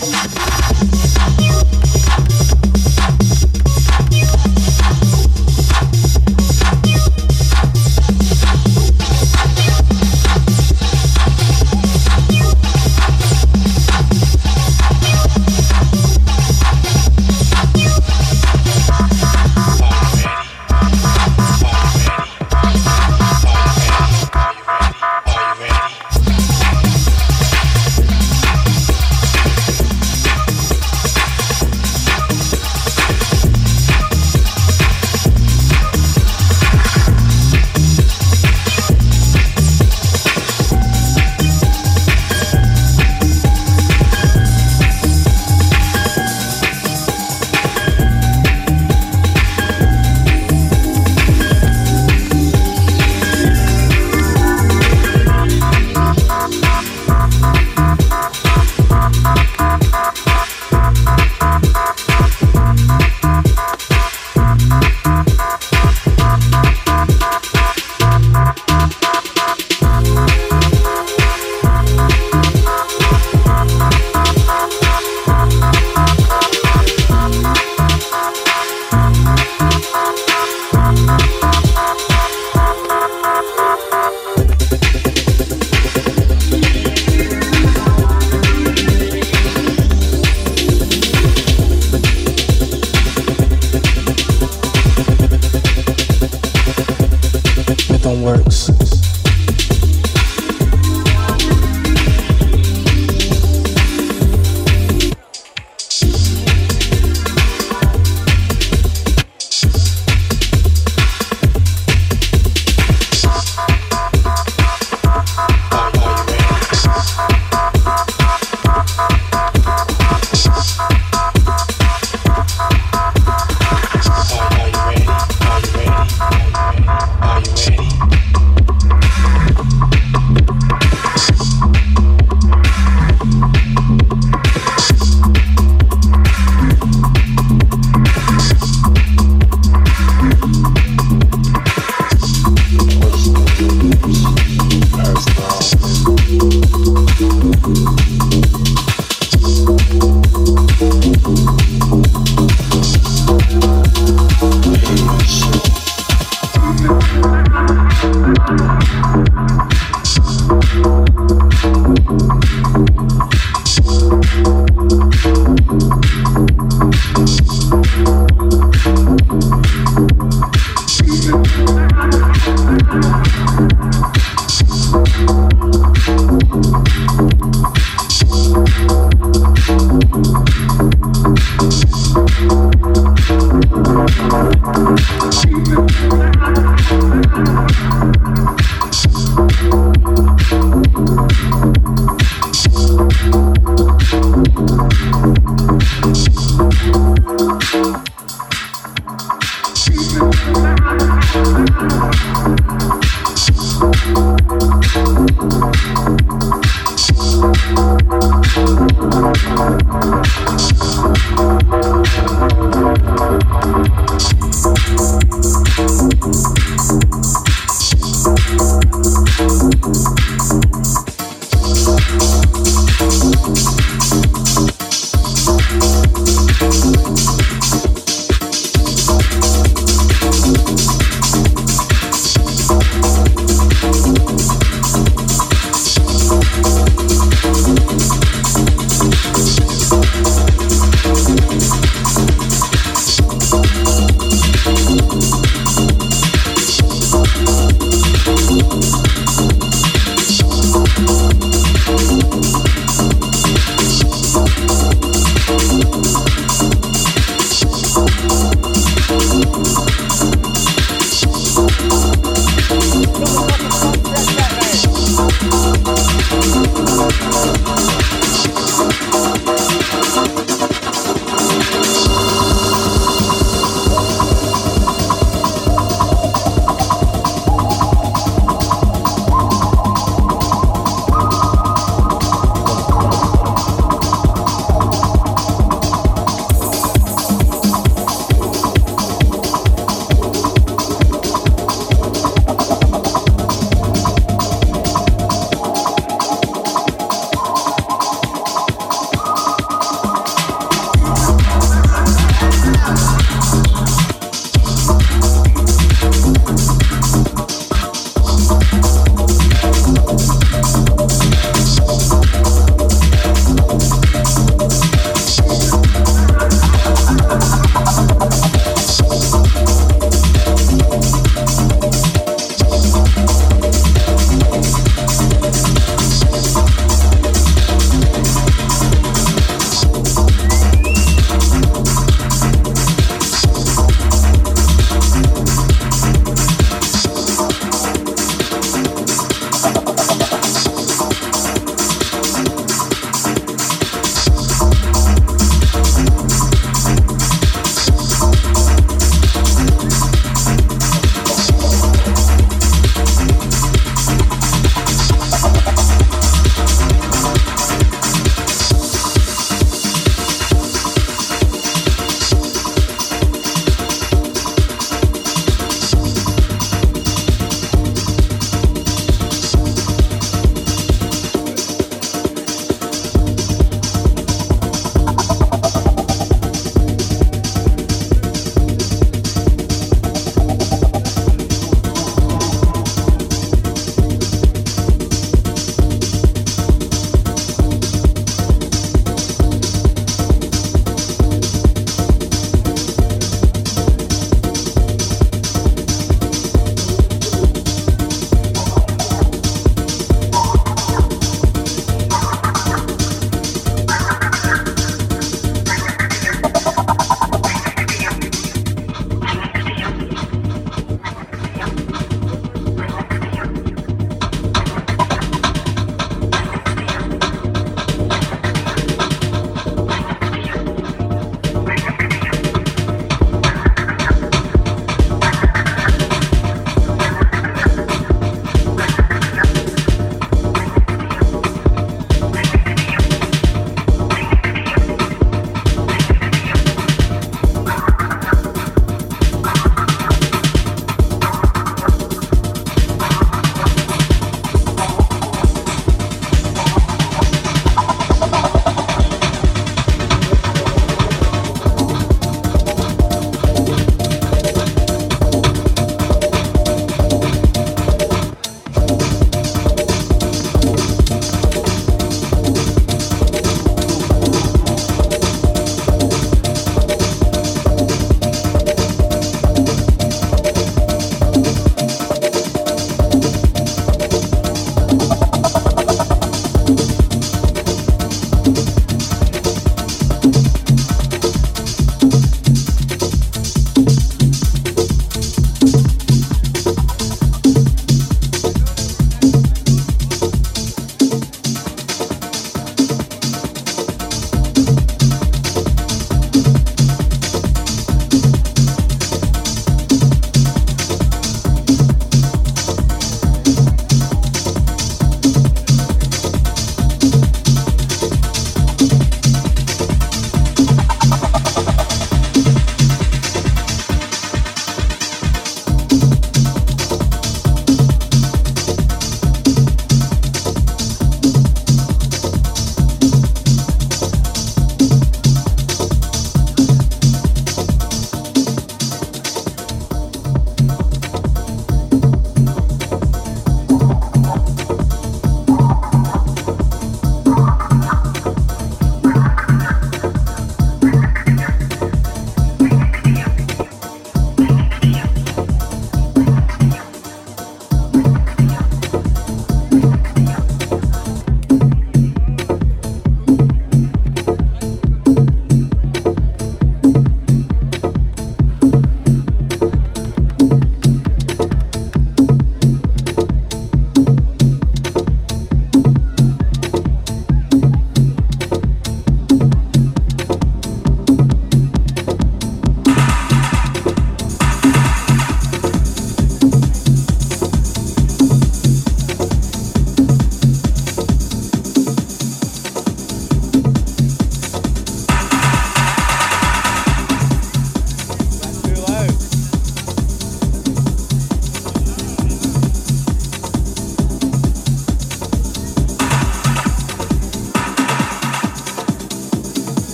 Thank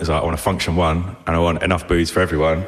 Is like, I want a function one and I want enough booze for everyone.